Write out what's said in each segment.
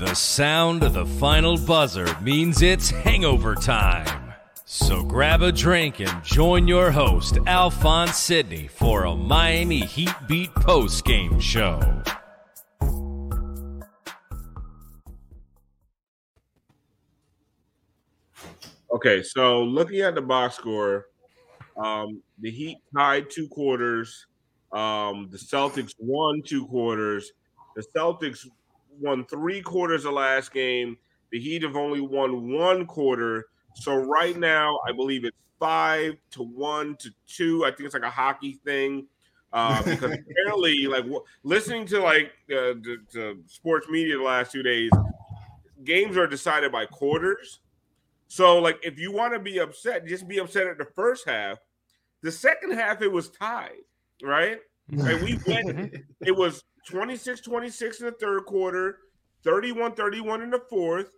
The sound of the final buzzer means it's hangover time. So grab a drink and join your host, Alphonse Sidney, for a Miami Heat Beat post game show. Okay, so looking at the box score, um, the Heat tied two quarters. Um, the Celtics won two quarters. The Celtics won three quarters of last game. The Heat have only won one quarter. So right now, I believe it's five to one to two. I think it's like a hockey thing. Uh, because apparently, like w- listening to like uh, the, the sports media the last two days, games are decided by quarters. So, like, if you want to be upset, just be upset at the first half. The second half, it was tied, right? And we went, it was 26 26 in the third quarter, 31 31 in the fourth.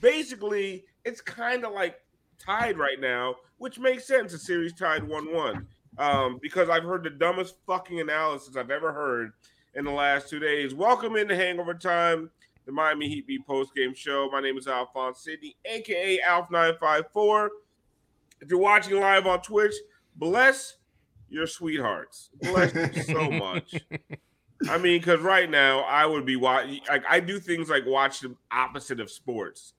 Basically, it's kind of like tied right now, which makes sense. A series tied 1 1. Um, because I've heard the dumbest fucking analysis I've ever heard in the last two days. Welcome into Hangover Time, the Miami Heat Beat post game show. My name is Alphonse Sidney, aka Alf954. If you're watching live on Twitch, bless your sweethearts. Bless you so much. I mean, because right now I would be watching. Like I do things like watch the opposite of sports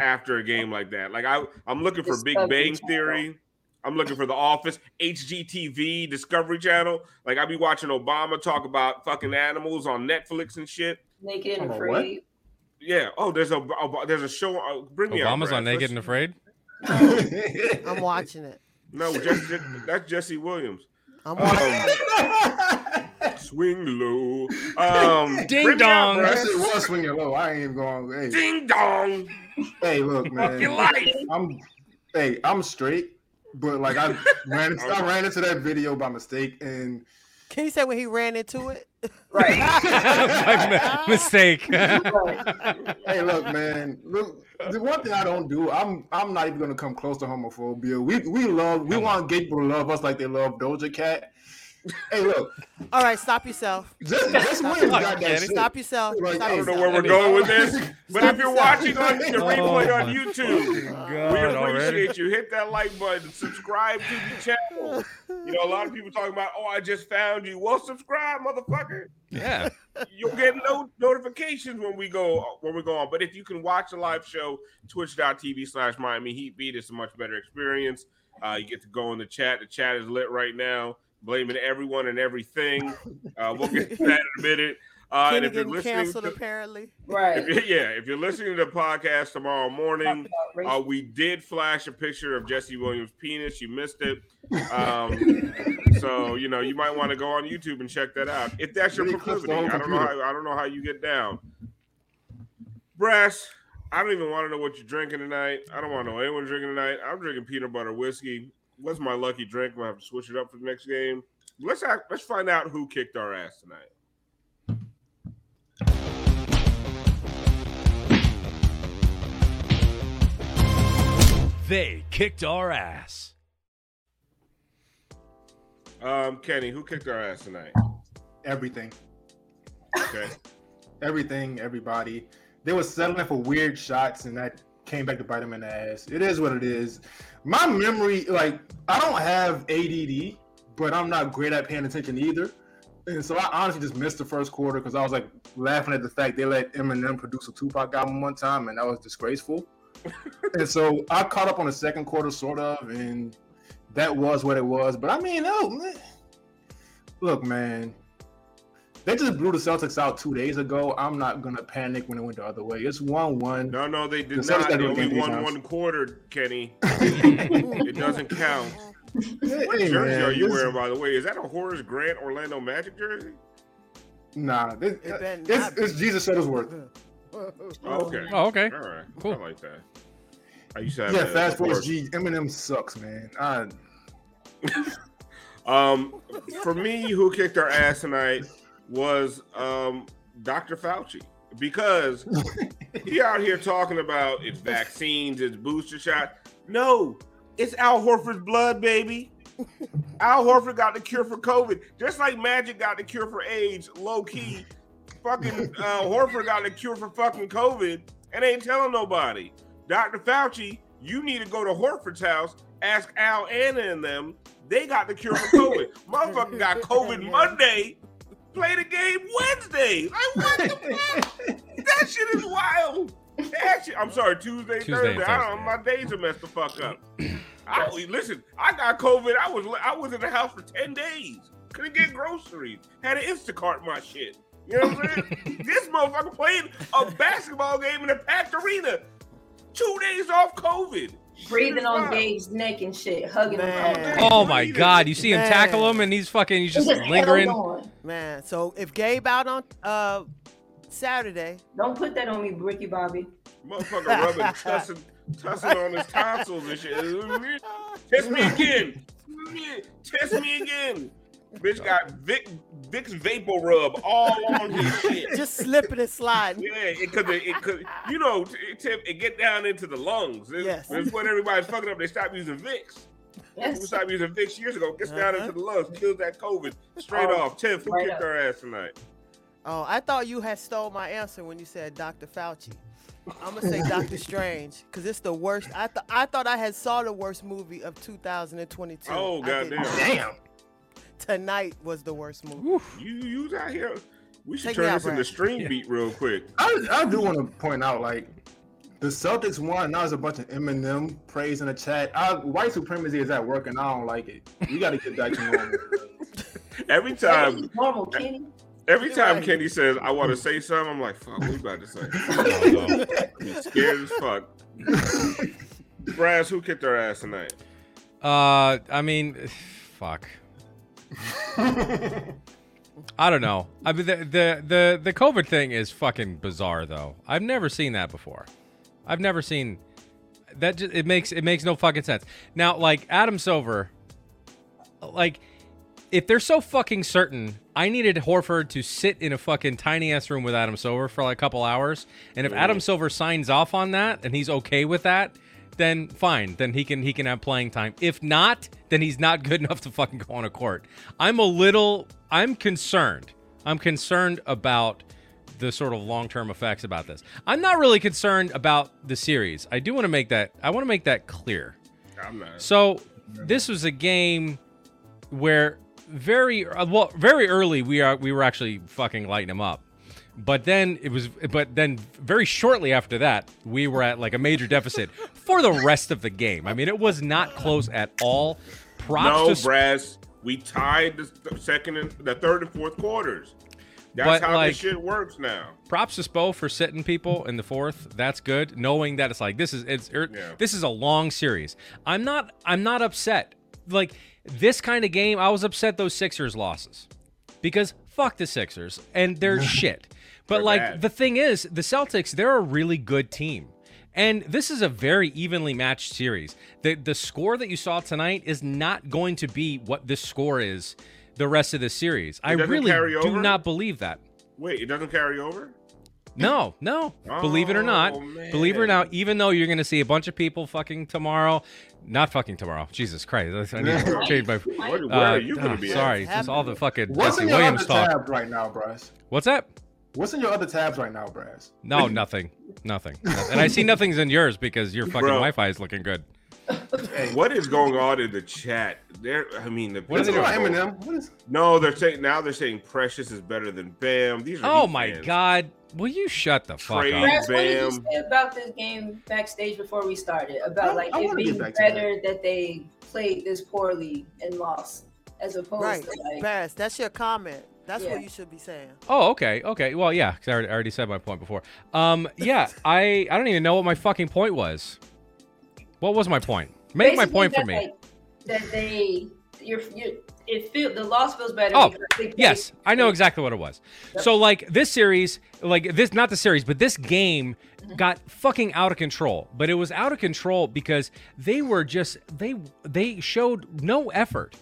after a game like that. Like I, I'm looking for Big Bang Channel. Theory. I'm looking for The Office, HGTV, Discovery Channel. Like I'd be watching Obama talk about fucking animals on Netflix and shit. Naked and afraid. Yeah. Oh, there's a, a- there's a show. Uh, bring me Obama's Brad. on Naked and Let's- Afraid. I'm watching it. No, Jesse, that's Jesse Williams. I'm watching it. Swing low. Um, Ding bring out, dong. Brad. That shit was swinging low. I ain't even going. Hey, Ding dong. hey, look, Fuck your man. life. I'm, hey, I'm straight, but like I ran, into, I ran into that video by mistake, and Can you say when he ran into it? Right. My mistake. hey, look, man. Look, the one thing I don't do, I'm, I'm not even gonna come close to homophobia. We, we love, we want gay people to love us like they love Doja Cat. Hey, look, All right, stop yourself. just, just Williams got that Kenny. shit. Stop yourself. Like, Stop I I don't know where we're going with this, but Stop if you're yourself. watching on the replay Oh, on YouTube, God, we already? appreciate you. Hit that like button, subscribe to the channel. You know, a lot of people talking about, oh, I just found you. Well, subscribe, motherfucker. yeah. You'll get no notifications when we go when we go on. But if you can watch the live show, twitch.tv slash Miami Heat Beat, it's a much better experience. Uh, you get to go in the chat. The chat is lit right now, blaming everyone and everything. Uh, we'll get to that in a minute. Uh, and Kenny if you're listening, canceled to, apparently. Right. if you- yeah, if you're listening to the podcast tomorrow morning, uh, we did flash a picture of Jesse Williams' penis. You missed it. Um, so you know you might want to go on YouTube and check that out if that's your Really proclivity. I don't know how I don't know how you get down. Brass, I don't even want to know what you're drinking tonight. I don't want to know anyone drinking tonight. I'm drinking peanut butter whiskey. What's my lucky drink? I'm gonna have to switch it up for the next game. Let's act, let's find out who kicked our ass tonight. They kicked our ass. Um, Kenny, who kicked our ass tonight? everything, Okay. everything, everybody. They were settling for weird shots, and that came back to bite them in the ass. It is what it is. My memory, like, I don't have ADD, but I'm not great at paying attention either. And so I honestly just missed the first quarter because I was like laughing at the fact they let Eminem produce a Tupac album one time, and that was disgraceful. and so I caught up on the second quarter, sort of, and that was what it was. But I mean, oh, man. look, man, they just blew the Celtics out two days ago. I'm not gonna panic when it went the other way. It's one-one. No, no, they did The not. gotta They only again won defense. one quarter, Kenny. it doesn't count. What Hey, jersey man, are you this- wearing, by the way? Is that a Horace Grant Orlando Magic jersey? Nah, this, It better it's, not be. it's Jesus Shuttlesworth. Okay. Oh, okay. All right. Cool. I like that. I used to have Yeah, that fast forward. G. Eminem sucks, man. I, Um, for me, who kicked our ass tonight was um Dr. Fauci because he out here talking about it's vaccines, it's booster shot. No, it's Al Horford's blood, baby. Al Horford got the cure for COVID, just like Magic got the cure for AIDS. Low key, fucking uh, Horford got the cure for fucking COVID and ain't telling nobody. Dr. Fauci, you need to go to Horford's house, ask Al, Anna, and them. They got the cure for COVID. Motherfucker got COVID Monday, played the game Wednesday. Like what the fuck? That shit is wild. That shit, I'm sorry, Tuesday, Tuesday, Thursday. I don't, my days are messed the fuck up. I, listen, I got COVID. I was I was in the house for ten days. Couldn't get groceries. Had to Instacart my shit. You know what I'm saying? this motherfucker playing a basketball game in a packed arena. Two days off COVID. Breathing on. Gabe's neck and shit, hugging Man. him. Oh my God! You see him Man. tackle him, and he's fucking. He's just He held lingering. Man, so if Gabe out on uh Saturday, Don't put that on me, Bricky Bobby. Motherfucker rubbing, tussing, tussing on his tonsils and shit. Test me again. Test me again. Bitch got Vic Vicks vapor rub all on his shit. just slipping and sliding. Yeah, it could it could you know it, it, it get down into the lungs. It's, Yes. it's when everybody's fucking up. They stop using Vicks. People Yes. stopped using Vicks years ago. Gets down Uh-huh. into the lungs, kills that COVID straight Oh, off. Tiff, who right kicked up. her ass tonight? Oh, I thought you had stole my answer when you said Dr. Fauci. I'm gonna say Doctor Strange because it's the worst. I thought I thought I had saw the worst movie of 2022. Oh, I goddamn. damn. Tonight was the worst movie. You you out here? We should Take me turn out, this into Brad. stream beat real quick. I, I do want to point out, like, the Celtics won. Now there's a bunch of Eminem praise in the chat. I, white supremacy is at work, and I don't like it. We got to get back to normal. Every time normal, Kenny. Every You're time right. Kenny says, I want to say something, I'm like, fuck, what you about to say? Oh, no. I'm scared as fuck. Brass, who kicked our ass tonight? Uh, I mean, fuck. I don't know. I mean, the, the the the COVID thing is fucking bizarre, though. I've never seen that before. I've never seen that. Just, it makes it makes no fucking sense. Now, like Adam Silver, like if they're so fucking certain, I needed Horford to sit in a fucking tiny ass room with Adam Silver for like a couple hours, and if Adam Silver signs off on that and he's okay with that, then fine, then he can he can have playing time. If not, then he's not good enough to fucking go on a court. I'm a little I'm concerned. I'm concerned about the sort of long-term effects about this. I'm not really concerned about the series. I do want to make that I want to make that clear. I'm not. So this was a game where very uh, well very early we are we were actually fucking lighting them up. But then it was but then very shortly after that we were at like a major deficit for the rest of the game. I mean it was not close at all. Props No, to Brass, we tied the second and the third and fourth quarters. That's But, how like- this shit works now. props to Spo for sitting people in the fourth. That's good, knowing that it's like this is it's er, Yeah. this is a long series. I'm not I'm not upset. Like this kind of game, I was upset those Sixers losses because fuck the Sixers and they're shit. But They're like bad. the thing is, the Celtics they're a really good team. And this is a very evenly matched series. The the score that you saw tonight is not going to be what this score is the rest of the series. I really carry do over? not believe that. Wait, it doesn't carry over? No, no. Believe it or not, Oh, believe it or not, even though you're gonna see a bunch of people fucking tomorrow, not fucking tomorrow. Jesus Christ, I need to change my. Where, where Uh, are you going ah, to be? at? Sorry, just all the fucking What's Jesse in your Williams talk. tabs right now, Bryce? What's that? What's in your other tabs right now, Bryce? No, nothing, nothing. And I see nothing's in yours because your fucking Bro. Wi-Fi is looking good. Hey, What is going on in the chat? There, I mean, the What What's they about? Eminem? What is? No, they're saying now they're saying Precious is better than Bam. These are Oh my fans. God! Will you shut the fuck Trade. up? Brad, what did you say about this game backstage before we started? About I- like I it being get that. better that. they played this poorly and lost, as opposed Right, to like Barris, that's your comment. That's Yeah. what you should be saying. Oh, okay, okay. Well, yeah, because I already, I already said my point before. Um, yeah, I I don't even know what my fucking point was. What was my point? Make my point for me. like, that they, you're, you're, it feel the loss feels better. Oh, because they played- Yes, I know exactly what it was. So like this series, like this not the series, but this game got fucking out of control. But it was out of control because they were just they they showed no effort.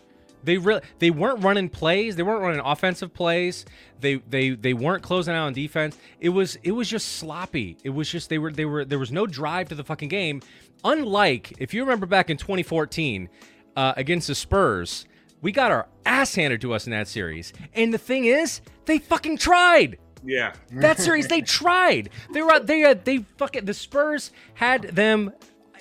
They really they weren't running plays, they weren't running offensive plays. They they they weren't closing out on defense. It was it was just sloppy. It was just they were they were there was no drive to the fucking game. Unlike if you remember back in 2014 uh, against the Spurs, we got our ass handed to us in that series. And the thing is, they fucking tried. Yeah, That series, they tried. They were they had they fucking the Spurs had them.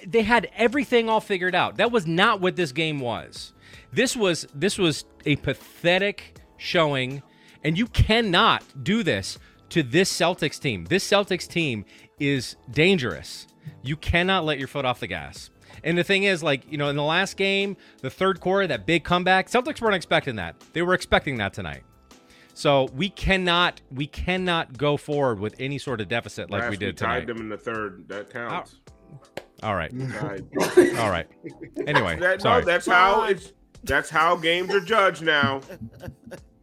They had everything all figured out. That was not what this game was. This was this was a pathetic showing, and you cannot do this to this Celtics team. This Celtics team is dangerous. You cannot let your foot off the gas. And the thing is, like, you know, in the last game, the third quarter, that big comeback, Celtics weren't expecting that. They were expecting that tonight. So we cannot we cannot go forward with any sort of deficit like Brass, we did tied tonight. them in the third. That counts. All right. All right. Anyway, That, sorry. no, that's how it's. That's how games are judged now.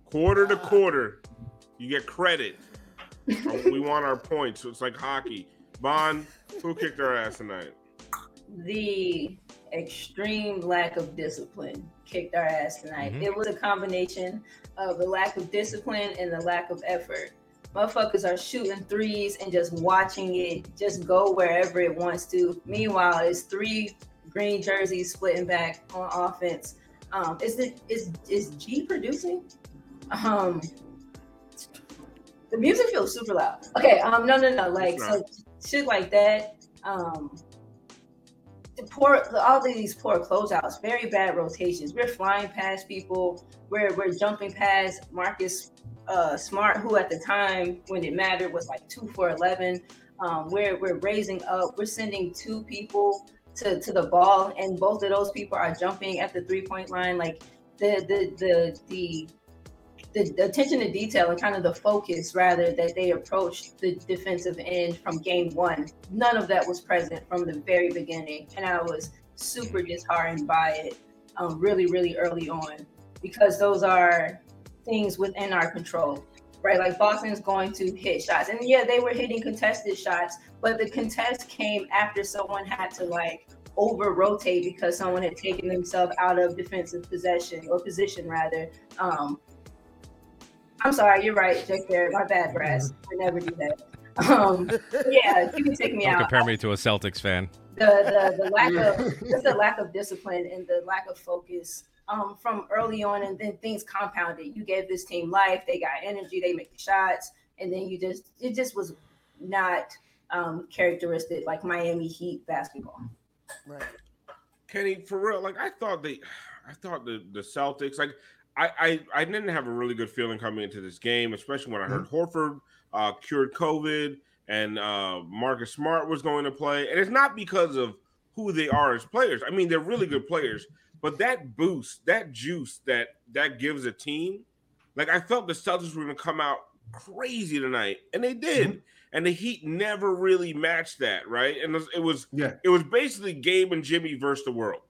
quarter to quarter, you get credit. we want our points. So it's like hockey. Bond, who kicked our ass tonight? the extreme lack of discipline kicked our ass tonight. Mhm. It was a combination of the lack of discipline and the lack of effort. Motherfuckers are shooting threes and just watching it just go wherever it wants to. Meanwhile, it's three green jerseys splitting back on offense. Um, is it is is G producing? Um, the music feels super loud. Okay, um, no, no, no, like so shit like that. Um, the poor all these poor closeouts, very bad rotations. We're flying past people. We're we're jumping past Marcus uh, Smart, who at the time when it mattered was like two for eleven. Um, we're we're raising up. We're sending two people to to the ball, and both of those people are jumping at the three point line. Like the the the the the, the attention to detail and kind of the focus rather that they approached the defensive end from game one. None of that was present from the very beginning. And I was super disheartened by it um, really, really early on because those are things within our control, right? Like Boston's going to hit shots. And yeah, they were hitting contested shots, but the contest came after someone had to like over rotate because someone had taken themselves out of defensive possession or position rather. Um, I'm sorry, you're right, Jake Barrett. My bad, Brass. I never do that. Um, yeah, you can take me Don't out. compare me to a Celtics fan. The, the the lack of just the lack of discipline and the lack of focus um, from early on, and then things compounded. You gave this team life. They got energy. They make the shots, and then you just it just was not um, characteristic like Miami Heat basketball. Right. Kenny, for real, like I thought they, I thought the the Celtics, like I I, I didn't have a really good feeling coming into this game, especially when I heard Horford uh, cured COVID and uh, Marcus Smart was going to play, and it's not because of who they are as players. I mean, they're really good players, but that boost, that juice that that gives a team, like I felt the Celtics were going to come out crazy tonight, and they did. Mm-hmm. And the Heat never really matched that, right? And it was, it was Yeah. it was basically Gabe and Jimmy versus the world.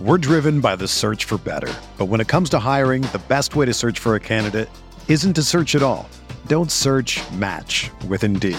We're driven by the search for better. But when it comes to hiring, the best way to search for a candidate isn't to search at all. Don't search match with Indeed.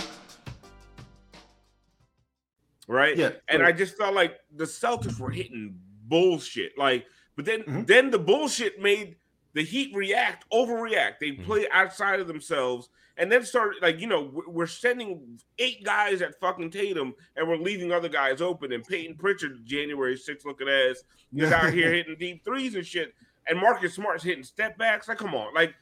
Right? Yeah, And right. I just felt like the Celtics were hitting bullshit. Like, but then Mhm. then the bullshit made the Heat react, overreact. They Mhm. play outside of themselves, and then started like you know we're- sending eight guys at fucking Tatum, and we're leaving other guys open. And Payton Pritchard, January six looking ass, is out here hitting deep threes and shit. And Marcus Smart's hitting step backs. Like, come on, like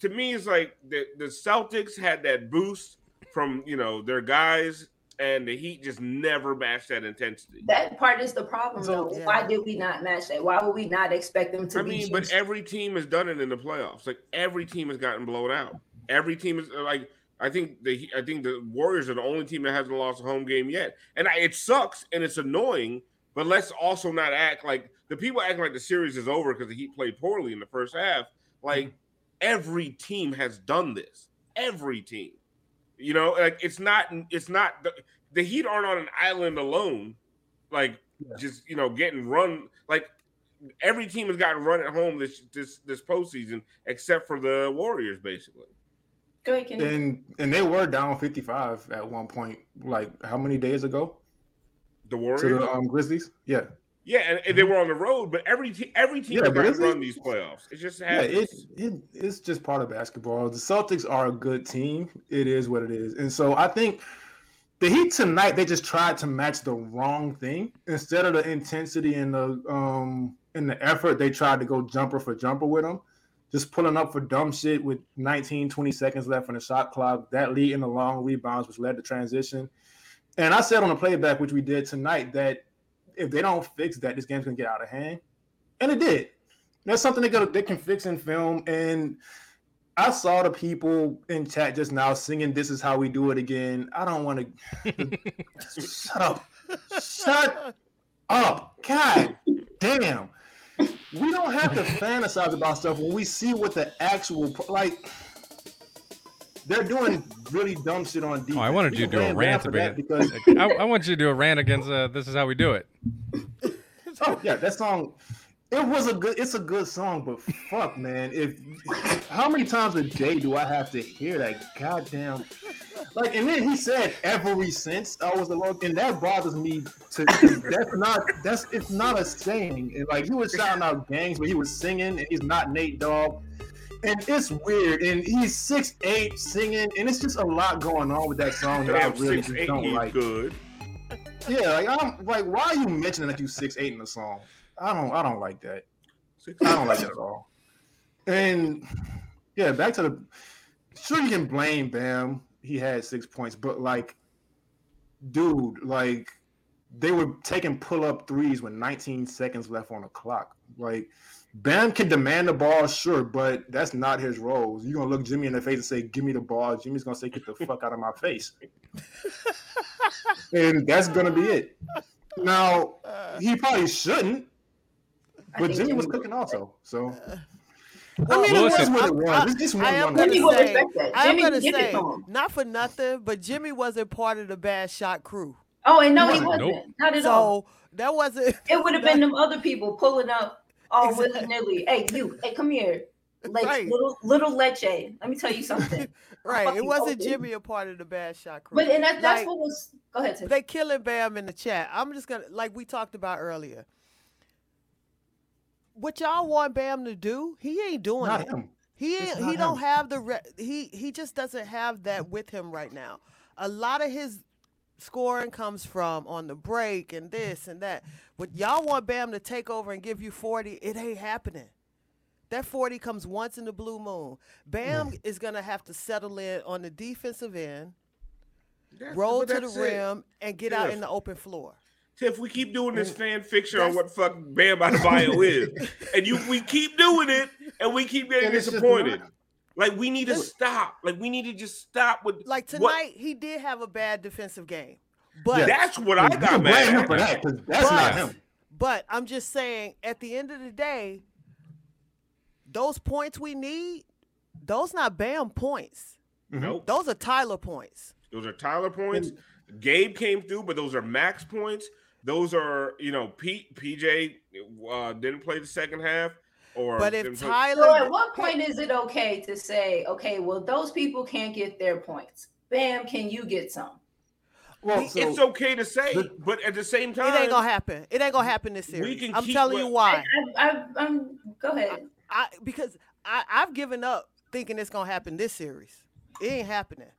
to me, it's like the the Celtics had that boost from you know their guys, and the Heat just never matched that intensity. That part is the problem, So- though. Yeah. Why did we not match that? Why would we not expect them to I mean, but every team has done it in the playoffs. Like every team has gotten blown out. Every team is like I think the I think the Warriors are the only team that hasn't lost a home game yet, and I, it sucks and it's annoying. But let's also not act like the people acting like the series is over because the Heat played poorly in the first half. Like mm-hmm. every team has done this. Every team, you know, like it's not it's not the, the Heat aren't on an island alone. Like just you know getting run like every team has gotten run at home this this this postseason except for the Warriors, basically. Go ahead, Kenny. and and they were down 55 at one point. Like how many days ago? The Warriors To Warriors, the um, Grizzlies. Yeah, yeah, and, and they were on the road, but every te- every team Yeah, has but gotten it's- run these playoffs. It just yeah. It, it it's just part of basketball. The Celtics are a good team. It is what it is, and so I think. The Heat tonight, they just tried to match the wrong thing. Instead of the intensity and the um and the effort, they tried to go jumper for jumper with them. Just pulling up for dumb shit with 19, 20 seconds left on the shot clock. That lead in the long rebounds, which led to transition. And I said on the playback, which we did tonight, that if they don't fix that, this game's gonna get out of hand. And it did. That's something they, gotta, they can fix in film. And I saw the people in chat just now singing "This is how we do it again." I don't want to. Shut up! Shut up! God damn! We don't have to fantasize about stuff when we see what the actual like. They're doing really dumb shit on defense. Oh, I wanted you to do a rant them for that about because I, I want you to do a rant against uh, "This Is How We Do It." Oh yeah, that song. It was a good. It's a good song, but fuck, man. If how many times a day do I have to hear that goddamn? Like, and then he said every since I was Lord, and that bothers me. To that's not that's it's not a saying. And like he was shouting out gangs, but he was singing, and he's not Nate Dogg. And it's weird, and he's six eight singing, and it's just a lot going on with that song that I Damn, really six just eight, don't he's like. good. Yeah, like I'm like, why are you mentioning that you six eight in the song? I don't, I don't like that. Six, I don't like that at all. And yeah, back to the. Sure, you can blame Bam. He had six points, but like, dude, like, they were taking pull up threes with 19 seconds left on the clock. Like, Bam can demand the ball, sure, but that's not his role. You're gonna look Jimmy in the face and say, "Give me the ball." Jimmy's gonna say, "Get the fuck out of my face," and that's gonna be it. Now, he probably shouldn't, but Jimmy was cooking also. So uh, Well, I mean, it was what it I'm- was. I- It's just I am gonna Jimmy say. I'm gonna it say, not for nothing, but Jimmy wasn't part of the bad shot crew. Oh, and no, he Nope. wasn't. Not at all. That wasn't. It would have been them other people pulling up Oh, all Exactly. willy nilly. Hey, you, hey, come here. Leche, Right. little little leche. Let me tell you something. right. It wasn't open. Jimmy a part of the bad shot crew. But and that, that's Like, what was. Go ahead, Tim. they killing Bam in the chat. I'm just gonna like we talked about earlier. What y'all want Bam to do? He ain't doing Not it. him. He It's ain't, not he don't have the re- he he just doesn't have that with him right now. A lot of his scoring comes from on the break and this and that. But y'all want Bam to take over and give you 40, it ain't happening. That 40 comes once in the blue moon. Bam is going to have to settle in on the defensive end, That's- roll to the that's it. rim, and get out in the open floor. Tiff, we keep doing this mm. fan fiction on That's- what fuck Bam Adebayo is, and you we keep doing it, and we keep getting And it's just disappointed. not- Like we need to Listen. stop. Like we need to just stop with Like what- tonight, he did have a bad defensive game. But That's what I got can blame mad him for that because that's But- not him. But I'm just saying, at the end of the day, those points we need, those not Bam points. Nope. Those are Tyler points. Those are Tyler points. Gabe came through, but those are max points. Those are you know Pete PJ uh, didn't play the second half. Or But if Tyler, So at what point is it okay to say, okay, well, those people can't get their points. Bam, can you get some? Well, so, it's okay to say, the- but at the same time, it ain't gonna happen. It ain't gonna happen this series. I'm keep telling you why. I, I, I'm go ahead. I because I, I've given up thinking it's gonna happen this series. It ain't happening.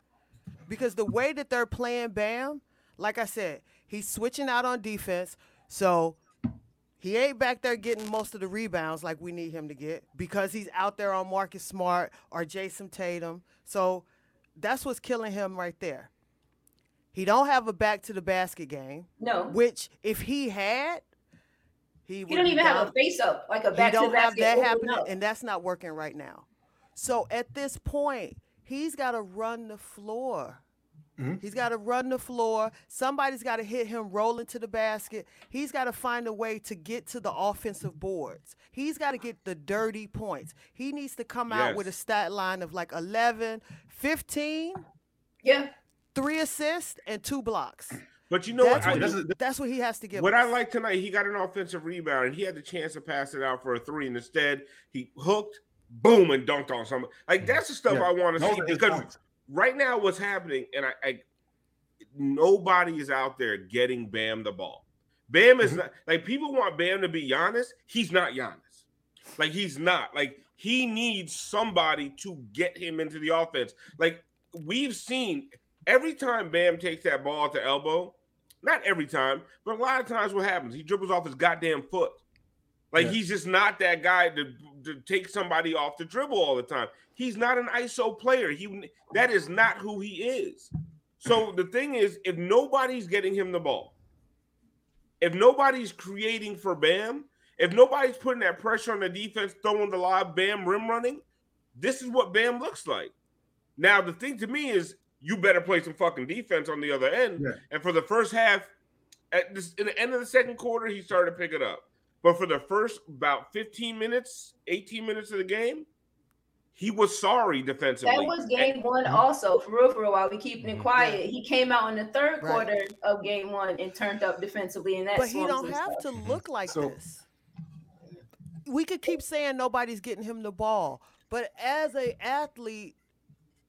Because the way that they're playing Bam, like I said, he's switching out on defense. So he ain't back there getting most of the rebounds like we need him to get because he's out there on Marcus Smart or Jayson Tatum. So that's what's killing him right there. He don't have a back to the basket game, No, which if he had, he he don't even have a face up like a back to don't the have basket. that happening, up. and that's not working right now. So at this point, he's got to run the floor. Mhm. He's got to run the floor. Somebody's got to hit him rolling to the basket. He's got to find a way to get to the offensive boards. He's got to get the dirty points. He needs to come out with a stat line of like 11, 15, Yeah, three assists, and two blocks. but you know That's what? what, I, This is- that's what he has to give what us. I like tonight, he got an offensive rebound and he had the chance to pass it out for a three, and instead he hooked, boom, and dunked on someone. Like that's the stuff Yeah. I want to Those see because points. Right now what's happening, and I, I nobody is out there getting Bam the ball. Bam is Mhm. not like people want Bam to be Giannis. He's not Giannis. Like he's not. Like he needs somebody to get him into the offense. Like we've seen every time Bam takes that ball to elbow, not every time, but a lot of times what happens, he dribbles off his goddamn foot. Like Yeah. he's just not that guy to, to take somebody off the dribble all the time. He's not an ISO player. He that is not who he is. So the thing is, if nobody's getting him the ball, if nobody's creating for Bam, if nobody's putting that pressure on the defense, throwing the lob, Bam rim running, this is what Bam looks like. Now the thing to me is, you better play some fucking defense on the other end. Yeah. And for the first half, at this, in the end of the second quarter, he started to pick it up. But for the first about 15 minutes, 18 minutes of the game, he was sorry defensively. that was game one also. For real, for a while, we keeping it Mhm. quiet. He came out in the third Right. quarter of game one and turned up defensively, and that. But he don't have stuff. to look like So- this. We could keep saying nobody's getting him the ball, but as a athlete,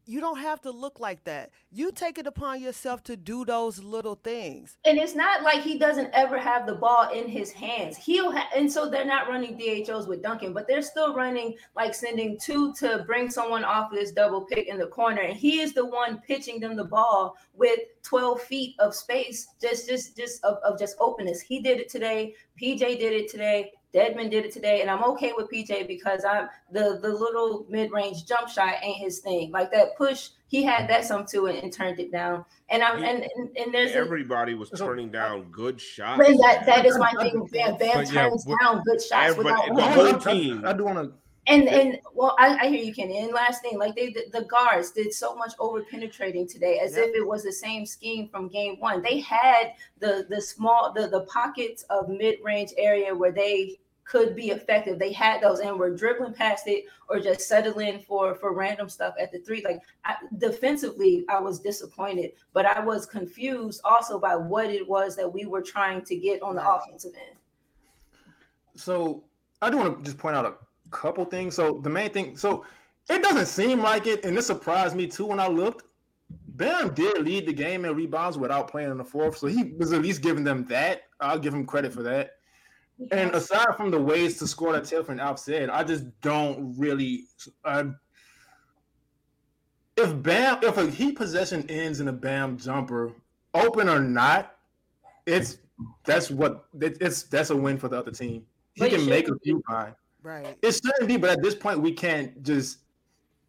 you don't have to look like that. You take it upon yourself to do those little things. And it's not like he doesn't ever have the ball in his hands. He'll ha- and so they're not running DHOs with Duncan, but they're still running like sending two to bring someone off this double pick in the corner. And he is the one pitching them the ball with 12 feet of space, just just just of, of just openness. He did it today. PJ did it today. Dedmon did it today, and I'm okay with PJ because I'm the the little mid range jump shot ain't his thing. Like that push, he had that some to it and turned it down. And I'm He- and and, and there's a, Everybody was turning down good shots. and that that is my thing. Bam, Bam But yeah, turns what- down good shots Everybody- without the I- whole team. I, do want to. and and well, I, I hear you, Kenny. And last thing, like they the, the guards did so much over penetrating today, as Yep. if it was the same scheme from game one. They had the the small the the pockets of mid range area where they could be effective. They had those and were dribbling past it or just settling for for random stuff at the three. Like I, defensively, I was disappointed, but I was confused also by what it was that we were trying to get on the offensive end. So I do want to just point out a couple things. So the main thing, so it doesn't seem like it, and this surprised me too when I looked. Bam did lead the game in rebounds without playing in the fourth, so he was at least giving them that. I'll give him credit for that. And aside from the ways to score that Tiff and Alf said, I just don't really. Uh, if Bam, if a heat possession ends in a Bam jumper, open or not, it's that's what it- it's that's a win for the other team. He But can make a few fine. Right. It shouldn't be, but at this point, we can't just.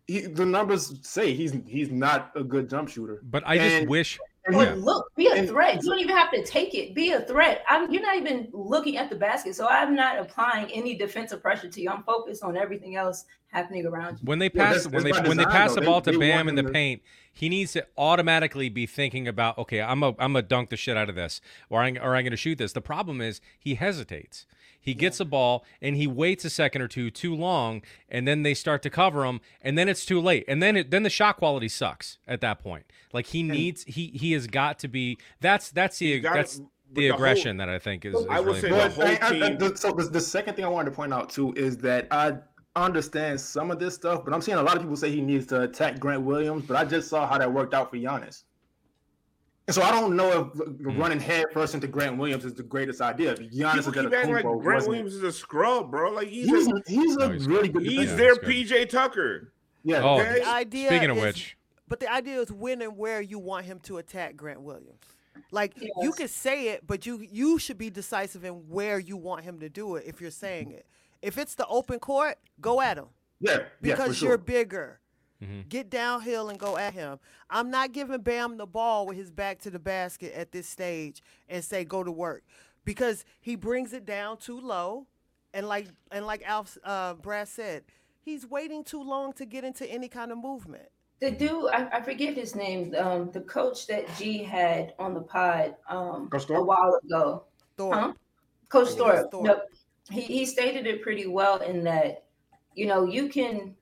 He, the numbers say he's he's not a good jump shooter. But I just wish And Or he- look, be a And- threat. You don't even have to take it. Be a threat. I'm, you're not even looking at the basket, so I'm not applying any defensive pressure to you. I'm focused on everything else happening around you. when they Yeah, pass that's- when they that's by when they pass though. the They- ball to they Bam in the him to- paint, he needs to automatically be thinking about okay, I'm a I'm a dunk the shit out of this, or I'm or I'm going to shoot this. The problem is he hesitates. He gets a ball and he waits a second or two too long, and then they start to cover him, and then it's too late, and then it, then the shot quality sucks at that point. Like he needs he he has got to be that's that's the that's but the the whole- aggression that I think is. is I would really say the But whole I- I- team- the- so the, the second thing I wanted to point out too is that I understand some of this stuff, but I'm seeing a lot of people say he needs to attack Grant Williams, but I just saw how that worked out for Giannis. And so I don't know if Mm. running head first into Grant Williams is the greatest idea. If Giannis People is keep acting like Grant wasn't- Williams is a scrub, bro. Like he's He's, a, he's No, a he's really good. good he's defender. their good. PJ Tucker. Yeah. Oh, Okay. The idea speaking of is- which, But the idea is when and where you want him to attack Grant Williams. Like you Yes. can say it, but you you should be decisive in where you want him to do it if you're saying it. If it's the open court, go at him Yeah, yeah, for because sure. you're bigger. Mhm. Get downhill and go at him. I'm not giving Bam the ball with his back to the basket at this stage and say go to work because he brings it down too low, and like and like Alf uh, Brad said, he's waiting too long to get into any kind of movement. The dude, I, I forget his name. Um, the coach that G had on the pod um, Coach a while ago. Thorpe. Huh? Coach think it was Thorpe. Thorpe. No, he, he stated it pretty well in that, you know, you can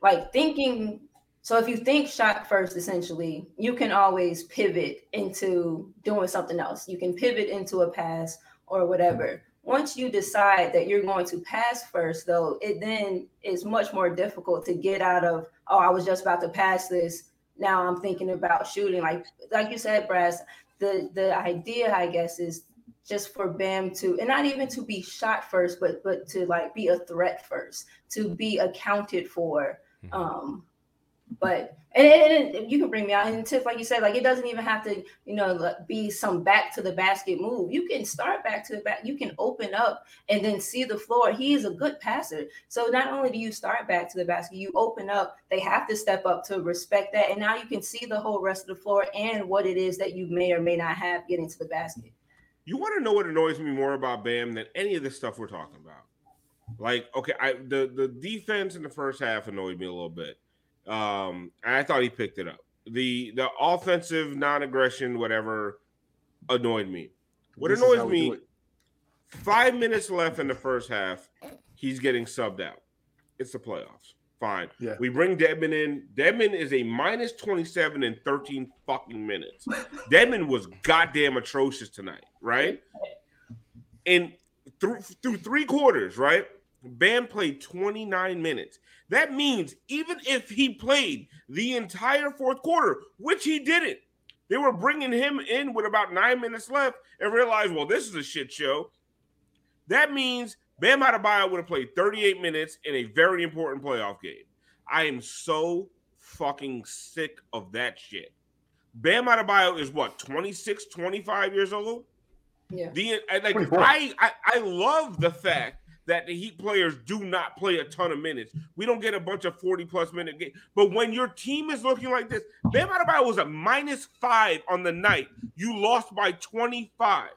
like thinking so if you think shot first, essentially, you can always pivot into doing something else. You can pivot into a pass or whatever. Once you decide that you're going to pass first, though, it then is much more difficult to get out of, oh, I was just about to pass this. Now I'm thinking about shooting. Like like you said, Brass, the the idea, I guess, is just for Bam to and not even to be shot first, but but to like be a threat first, to be accounted for. Mhm. Um, but and, and, and you can bring me out and Tiff, like you said, like it doesn't even have to, you know, like, be some back to the basket move. You can start back to the back. You can open up and then see the floor. He is a good passer. So not only do you start back to the basket, you open up. They have to step up to respect that, and now you can see the whole rest of the floor and what it is that you may or may not have getting to the basket. You want to know what annoys me more about Bam than any of this stuff we're talking about? Like, okay, I the the defense in the first half annoyed me a little bit. Um, I thought he picked it up. The the offensive non-aggression, whatever, annoyed me. What This annoys me, five minutes left in the first half, he's getting subbed out. It's the playoffs. Fine. Yeah. We bring Dedmon in. Dedmon is a minus 27 in 13 fucking minutes. Dedmon was goddamn atrocious tonight, right? And through through three quarters, right? Bam played 29 minutes. That means even if he played the entire fourth quarter, which he didn't, they were bringing him in with about nine minutes left and realized, well, this is a shit show. That means Bam Adebayo would have played 38 minutes in a very important playoff game. I am so fucking sick of that shit. Bam Adebayo is what, 26, 25 years old? Yeah. The like I, I I love the fact that the Heat players do not play a ton of minutes. We don't get a bunch of 40 plus minute game. But when your team is looking like this, Bam Adebayo was a minus five on the night. You lost by 25.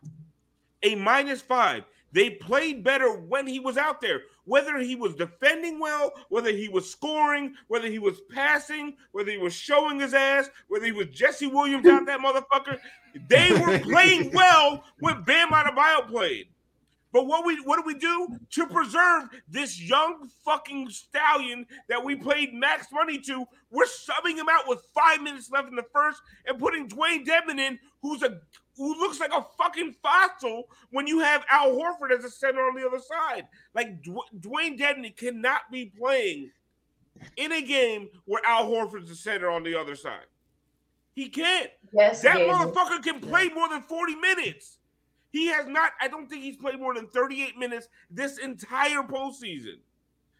A minus five. They played better when he was out there. Whether he was defending well, whether he was scoring, whether he was passing, whether he was showing his ass, whether he was Jesse Williams out that motherfucker, they were playing well when Bam Adebayo played. But what we what do we do to preserve this young fucking stallion that we paid max money to? We're subbing him out with five minutes left in the first and putting Dewayne Dedmon in, who's a who looks like a fucking fossil when you have Al Horford as a center on the other side. Like Dw- Dewayne Dedmon cannot be playing in a game where Al Horford's the center on the other side. He can't. Yes. That motherfucker can play more than 40 minutes. He has not, I don't think he's played more than 38 minutes this entire postseason.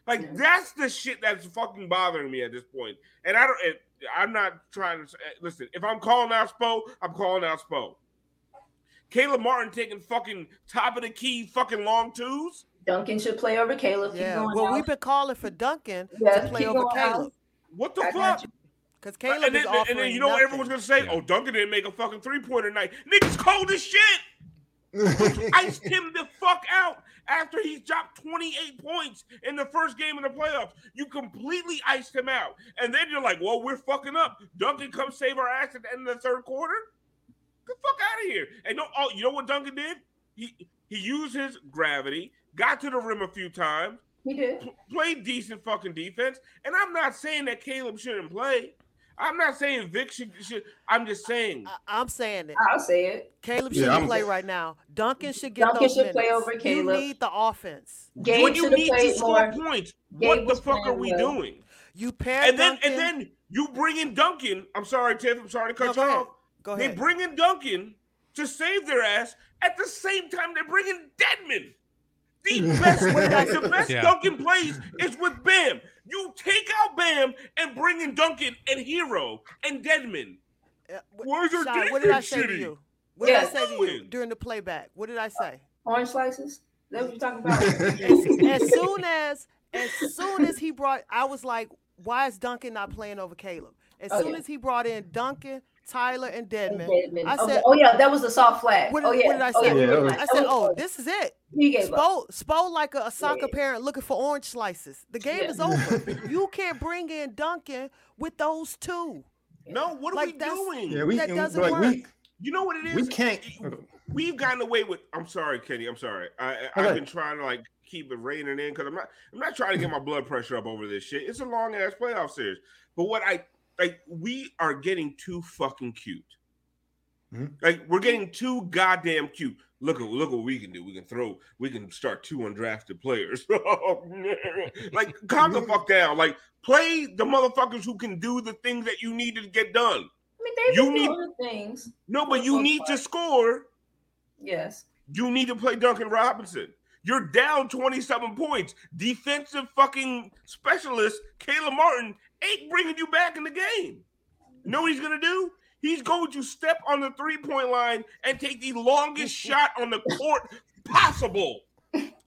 Like, Yeah. that's the shit that's fucking bothering me at this point. And I don't, it, I'm not trying to eh, listen. If I'm calling out Spo, I'm calling out Spo. Caleb Martin taking fucking top of the key fucking long twos. Duncan should play over Caleb. Keep Yeah. going Well, out. we've been calling for Duncan Yeah, to play over going out. Caleb What the I fuck? because Caleb and, then, is offering and then you know what everyone's gonna say? Yeah. Oh, Duncan didn't make a fucking three pointer night. Niggas cold as shit. Iced him the fuck out after he dropped 28 points in the first game of the playoffs. You completely iced him out. And then you're like, well, we're fucking up. Duncan come save our ass at the end of the third quarter? Get the fuck out of here. And no, oh, you know what Duncan did? He he used his gravity, got to the rim a few times, He did. pl- played decent fucking defense. And I'm not saying that Caleb shouldn't play. I'm not saying Vic should, should I'm just saying I, I'm saying it. I'll say it. Caleb shouldn't I'm- play right now. Duncan should get Duncan those should play minutes. over You Caleb. need the offense. Gabe when you need to score more. points, Gabe what the fuck are we well. doing? You pair And then Duncan. and then you bring in Duncan. I'm sorry, Tiff. I'm sorry to No, cut go you ahead. off. Go They bring in Duncan to save their ass. At the same time, they're bringing Dedmon. The best, the best Yeah. Duncan plays is with Bam. You take out Bam and bring in Duncan and Herro and Dedmon. Uh, wh- Where's your Sean, what did I defense say to you? What did I say to you Doing? during the playback? What did I say? Orange slices. That's what you're talking about? as, as soon as as soon as he brought I was like, why is Duncan not playing over Caleb? As Oh, soon yeah. as he brought in Duncan, Tyler, and Dedmon, Dedmon. I oh, said, oh yeah, that was a soft flag. What oh did- yeah. what did I Oh, say? yeah, Yeah, was. I said, was oh, good. this is it. he. Spo, Spo like a, a soccer Yeah. parent looking for orange slices. The game Yeah. is over. you can't bring in Duncan with those two. No, what are Like, we doing? yeah, we That doesn't like, work. we You know what it is? we can't. We've gotten away with. I'm sorry, Kenny. I'm sorry. I, I I've been trying to like keep it raining in because I'm not. I'm not trying to get my blood pressure up over this shit. It's a long ass playoff series. But what I like, we are getting too fucking cute. Mhm. Like we're getting too goddamn cute. Look at look what we can do. We can throw. We can start two undrafted players. like calm the fuck down. Like play the motherfuckers who can do the things that you need to get done. I mean, they've You need- doing things. No, but you most need to score. Yes. You need to play Duncan Robinson. You're down 27 points. Defensive fucking specialist, Caleb Martin, ain't bringing you back in the game. You know what he's going to do? He's going to step on the three point line and take the longest shot on the court possible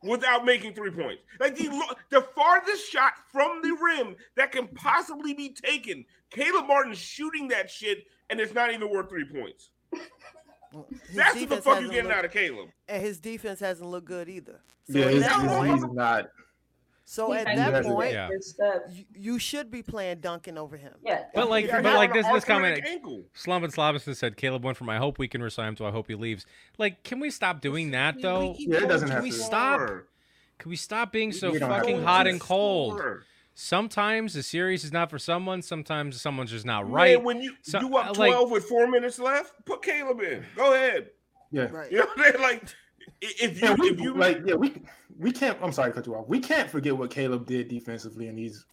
without making three points. Like the, lo- the farthest shot from the rim that can possibly be taken. Caleb Martin's shooting that shit, and it's not even worth three points. His That's what the fuck you hasn't getting looked- out of Caleb. And his defense hasn't looked good either. So Yeah, at he's, he's- point, he's not. So He at that point, Yeah. You, you should be playing Duncan over him. Yeah. But like, but like this, this comment, arthritic ankle. Slum and Slobison said Caleb went from I hope we can resign him to I hope he leaves. Like, can we stop doing that though? Yeah, it doesn't don't have we to. stop? score. Can we stop being so We don't have fucking hot and cold? score. Sometimes the series is not for someone. Sometimes someone's just not right. Man, when you So, you up uh, like- 12 with four minutes left, put Caleb in. Go ahead. Yeah. Right. You know what I mean? Like i- if you we, if you like yeah, we we can't. I'm sorry to cut you off. We can't forget what Caleb did defensively in these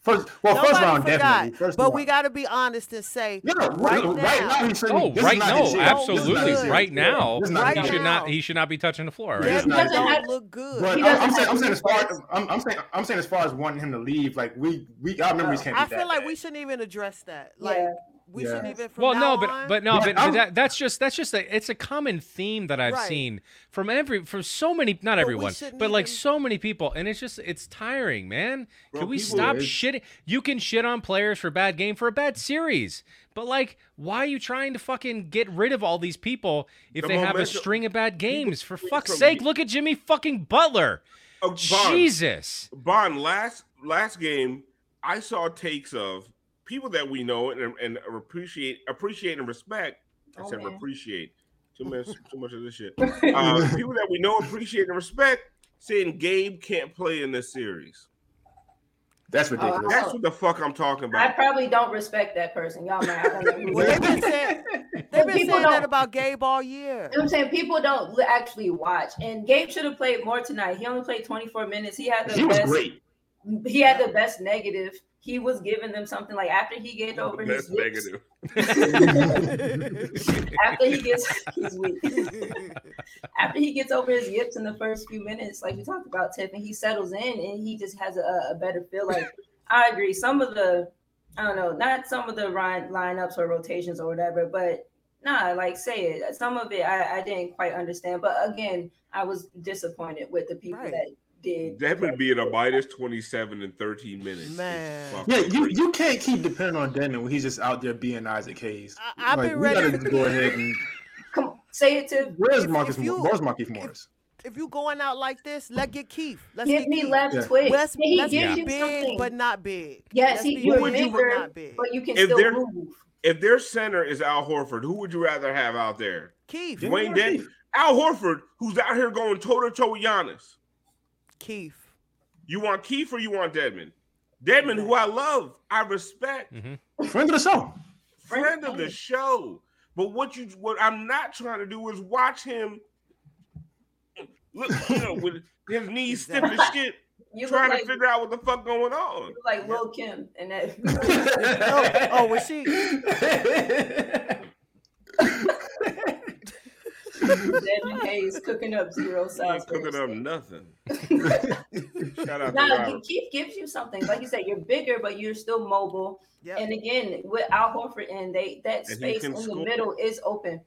first. Well, Nobody first round forgot, definitely. First but round. we got to be honest and say, yeah, right right, now- right now he. Oh, right not now, his shit. absolutely. This is not his shit. Right now, This is not Right he his should now. not. He should not be touching the floor. Right? Yeah, Devin not- doesn't have- look good. But He I'm, doesn't I'm saying, I'm saying as far as I'm, I'm saying, I'm saying as far as wanting him to leave, like we, we our memories can't be I that feel like bad. we shouldn't even address that. Like Yeah. We Yeah. shouldn't even. From Well, now no, but on- but no, Yeah, but, but that, that's just that's just a it's a common theme that I've Right. seen from every from so many not we everyone, shouldn't but like so many people, and it's just it's tiring, man. Bro, Can we stop It is. shitting? You can shit on players for a bad game for a bad series, but like, why are you trying to fucking get rid of all these people if The they have a string of bad games? For fuck's sake, the- look at Jimmy fucking Butler. Uh, oh, Bond, Jesus. Bond last last game I saw takes of people that we know and, and appreciate appreciate and respect. I Oh, said man. appreciate too much too much of this shit. Uh, people that we know appreciate and respect saying Gabe can't play in this series. That's Oh, ridiculous. That's what the fuck I'm talking about. I probably don't respect that person. Y'all might. I don't know Well, they've been saying they've been saying that about Gabe all year. You know what I'm saying people don't actually watch, and Gabe should have played more tonight. He only played 24 minutes. He had the He was great. He had the best negative. He was giving them something like after he gets over his That's yips, negative. after he gets he's weak. after he gets over his yips in the first few minutes, like we talked about, Tiff, and he settles in and he just has a, a better feel. Like I agree, some of the I don't know, not some of the line, lineups or rotations or whatever, but nah, like say it. Some of it I, I didn't quite understand, but again, I was disappointed with the people Right. that did. Devin being a minus 27 in 13 minutes. Man. Yeah, you, crazy. you can't keep depending on Dedmon when he's just out there being Isaac Hayes. I- I've like, been we ready gotta to- go ahead and Come on, say it to where's If- Marcus? if you- where's Marcus Morris? If you going out like this, let get Keith. Let's give get me Keith. left Yeah. twitch. Let's, Yeah, he let's gives be you big, something. but not big. yes, he, be you're big, but not big. but you can If still move. If their center is Al Horford, who would you rather have out there? Keith, Yeah. Dewayne Dedmon? Al Horford, who's out here going toe to toe with Giannis. Keith. You want Keith or you want Dedmon? Dedmon, who I love, I respect, mm-hmm. Friend of the show. friend of the show. But what you what I'm not trying to do is watch him look, you know, with his knees stiff as shit, You trying look to like, figure out what the fuck going on. you look like Lil Kim and that. Oh, oh, was she? Devin Hayes cooking up zero He sauce. cooking up nothing. Shout out to No, Robert. Keith gives you something. Like you said, you're bigger, but you're still mobile. Yep. And again, with Al Horford and they that And space can in the score. middle is open.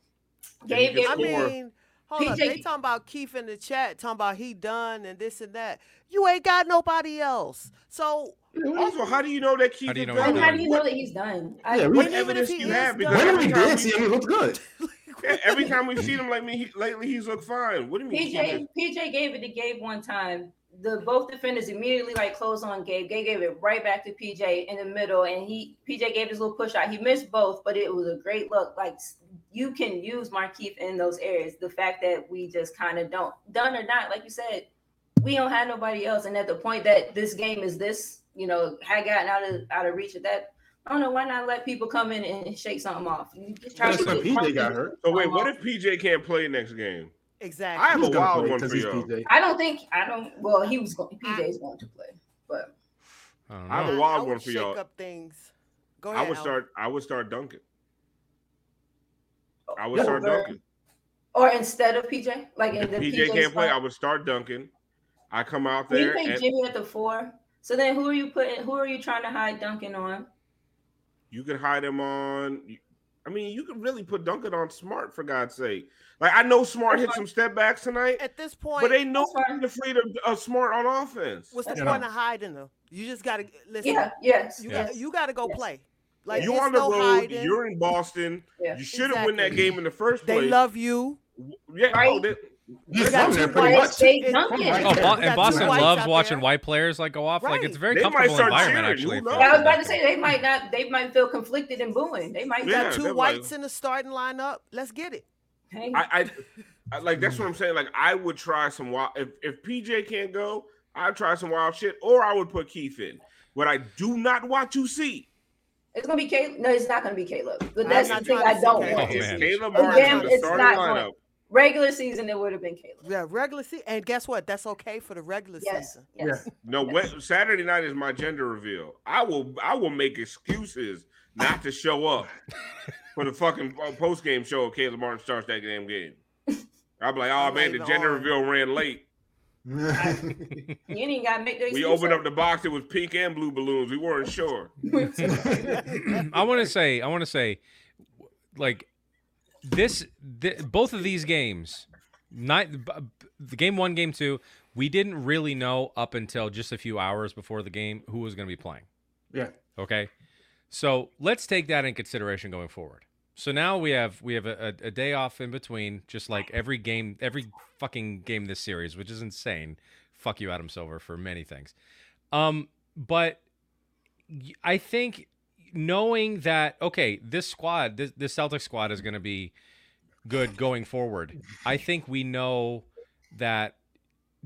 And he Gabe I mean, hold up. PJ They talking about Keith in the chat, talking about he done and this and that. You ain't got nobody else. So mm-hmm. Also, how do you know that Keith How do you know done? How do you know that he's done? I, Yeah, we- What Even if evidence he you is have? Because done- Whenever every he time, did see him, he looked good. every time we've seen him lately, he, lately he's looked fine. What do you mean? PJ PJ gave it to Gabe one time. The both defenders immediately like closed on Gabe. Gabe gave it right back to PJ in the middle, and he PJ gave his little push out. He missed both, but it was a great look. Like you can use Markieff in those areas. The fact that we just kind of don't done or not, like you said, we don't have nobody else. And at the point that this game is this, you know, had gotten out of out of reach of that. I don't know why not let people come in and shake something off. You just try to when get PJ got hurt. So wait, what if PJ can't play next game? exactly. I have He's a wild one for y'all. PJ. I don't think I don't. Well, he was going. PJ's going to play, but I don't I have a wild I one for shake y'all. up things. Go ahead, I would Al. start. I would start Duncan. I would Yeah, start but- Duncan. or instead of PJ, like in If the PJ can't play, I would start Duncan. I come out Well, you there pick and Jimmy at the four. So then, who are you putting? Who are you trying to hide Duncan on? You can hide him on. I mean, you can really put Duncan on Smart for God's sake. Like I know Smart hit some step backs tonight, At this point, but ain't no That's fine. one afraid of, of Smart on offense. what's the You point know. of hiding them? You just gotta listen. Yeah. Yes. You Yeah. got you gotta go Yes. play. Like you it's on the no road. hiding. You're in Boston. Yeah. You should have won that game in the first place. they love you. yeah, Right. oh, they- He's from there pretty much. State Duncan. Oh. Bo- and Boston whites loves watching there. white players like go off. Like it's a very They comfortable environment cheering. actually. Who for knows? Yeah, I was about to say they might not. They might feel conflicted and booing. They might. We Yeah, got two whites like- in the starting lineup. Let's get it. Hey, I, I, I like that's what I'm saying. Like I would try some wild. If if PJ can't go, I'd try some wild shit, or I would put Keith in. What I do not want to see it's gonna be Caleb. No, it's not gonna be Caleb. But that's the thing I don't oh, see want. Oh, to is man. see. Caleb Again, Martin in the it's starting not lineup. Going- Regular season, it would have been Caleb. Yeah, regular season. And guess what? That's okay for the regular Yes. season. Yes. No, Wed- Saturday night is my gender reveal. I will I will make excuses not to show up for the fucking uh, post game show. if Caleb Martin starts that damn game. I'll be like, oh man, the gender on. reveal ran late. You ain't gotta make the We opened up. up the box. It was pink and blue balloons. We weren't sure. I want to say, I want to say, like this, thi- both of these games, not b- the game one, game two, we didn't really know up until just a few hours before the game who was going to be playing. yeah. Okay, so let's take that in consideration going forward. So now we have we have a, a, a day off in between, just like every game, every fucking game this series, which is insane. Fuck you, Adam Silver, for many things. Um, but I think knowing that okay, this squad, this this Celtic squad is going to be good going forward. I think we know that.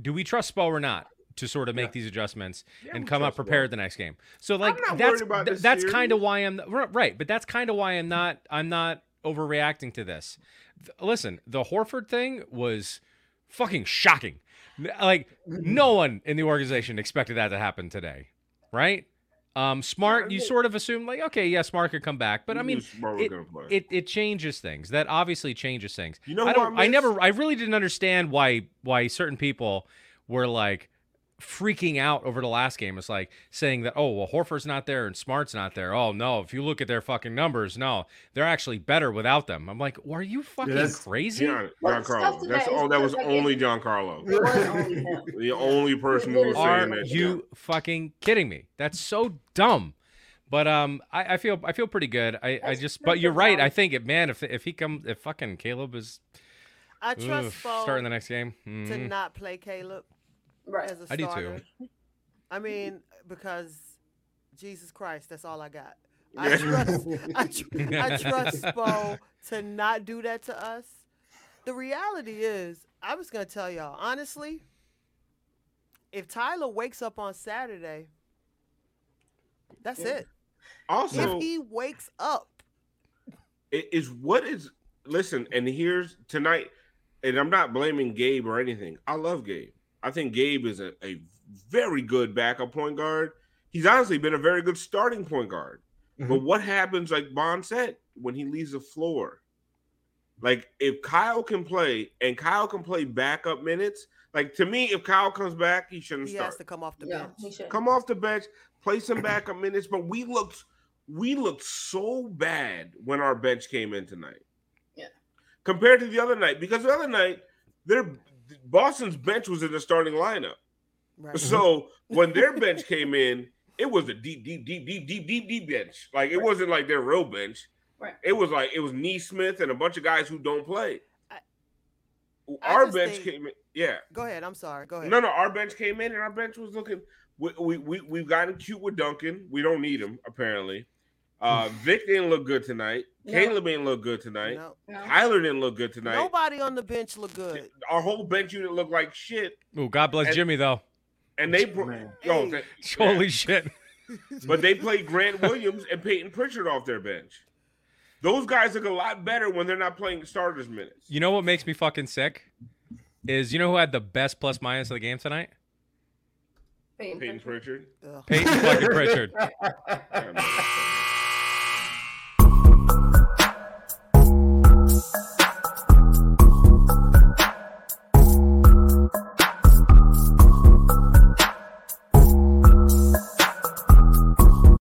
Do we trust Spo or not to sort of make these adjustments and come up prepared the next game? So like not that's about th- this that's kind of why I'm right, but that's kind of why I'm not I'm not overreacting to this. Th- Listen, the Horford thing was fucking shocking. Like no one in the organization expected that to happen today, right? Um, Smart, you sort of assume like, okay, yeah, Smart could come back, but I mean, it, it it changes things. That obviously changes things. You know I don't. I, miss? never. I really didn't understand why why certain people were like, freaking out over the last game. It's like saying that, oh, well, Horford's not there and Smart's not there. Oh, no, if you look at their fucking numbers, no, they're actually better without them. I'm like, well, are you fucking that's- crazy? John, Well, John Carlo. That's that all. That was only John Carlo. It was only him. The only person who was Are saying that. you fucking kidding me? That's so dumb. But um, I, I feel I feel pretty good. I, I just, but you're right. I think it, man, if if he comes, if fucking Caleb is I trust oof, Spo starting the next game, to mhm. not play Caleb Right. as a I do too. I mean, because Jesus Christ, that's all I got. I trust, I, tr- I trust Spo to not do that to us. The reality is, I was gonna tell y'all honestly. If Tyler wakes up on Saturday, that's Yeah. it. Also, if he wakes up, it is what is listen and here's tonight and i'm not blaming gabe or anything i love gabe i think gabe is a, a very good backup point guard he's honestly been a very good starting point guard but mm-hmm. what happens like bond said when he leaves the floor like if kyle can play and kyle can play backup minutes like to me if kyle comes back he shouldn't he start has to come off the Yeah, bench. he should. come off the bench, play some backup minutes. But we looked we looked so bad when our bench came in tonight. Yeah. Compared to the other night, because the other night, their Boston's bench was in the starting lineup. Right. So when their bench came in, it was a deep, deep, deep, deep, deep, deep, deep bench. Like it Right. wasn't like their real bench. Right. It was like it was Nesmith and a bunch of guys who don't play. I- I Our just bench think- came in, yeah. Go ahead. I'm sorry. Go ahead. No, no, our bench came in and our bench was looking. We we, we we've gotten cute with Duncan. We don't need him apparently. Uh, Vic didn't look good tonight. No. Caleb didn't look good tonight. No. No. Tyler didn't look good tonight. Nobody on the bench looked good. Our whole bench unit looked like shit, Oh, God bless And- Jimmy though. and they bro- Man. yo, Hey. that- Holy shit. but they played Grant Williams and Payton Pritchard off their bench. Those guys look a lot better when they're not playing starters minutes. You know what makes me fucking sick? Is you know who had the best plus minus of the game tonight? Payton Payton Pritchard. Pritchard. Payton fucking Pritchard. Yeah,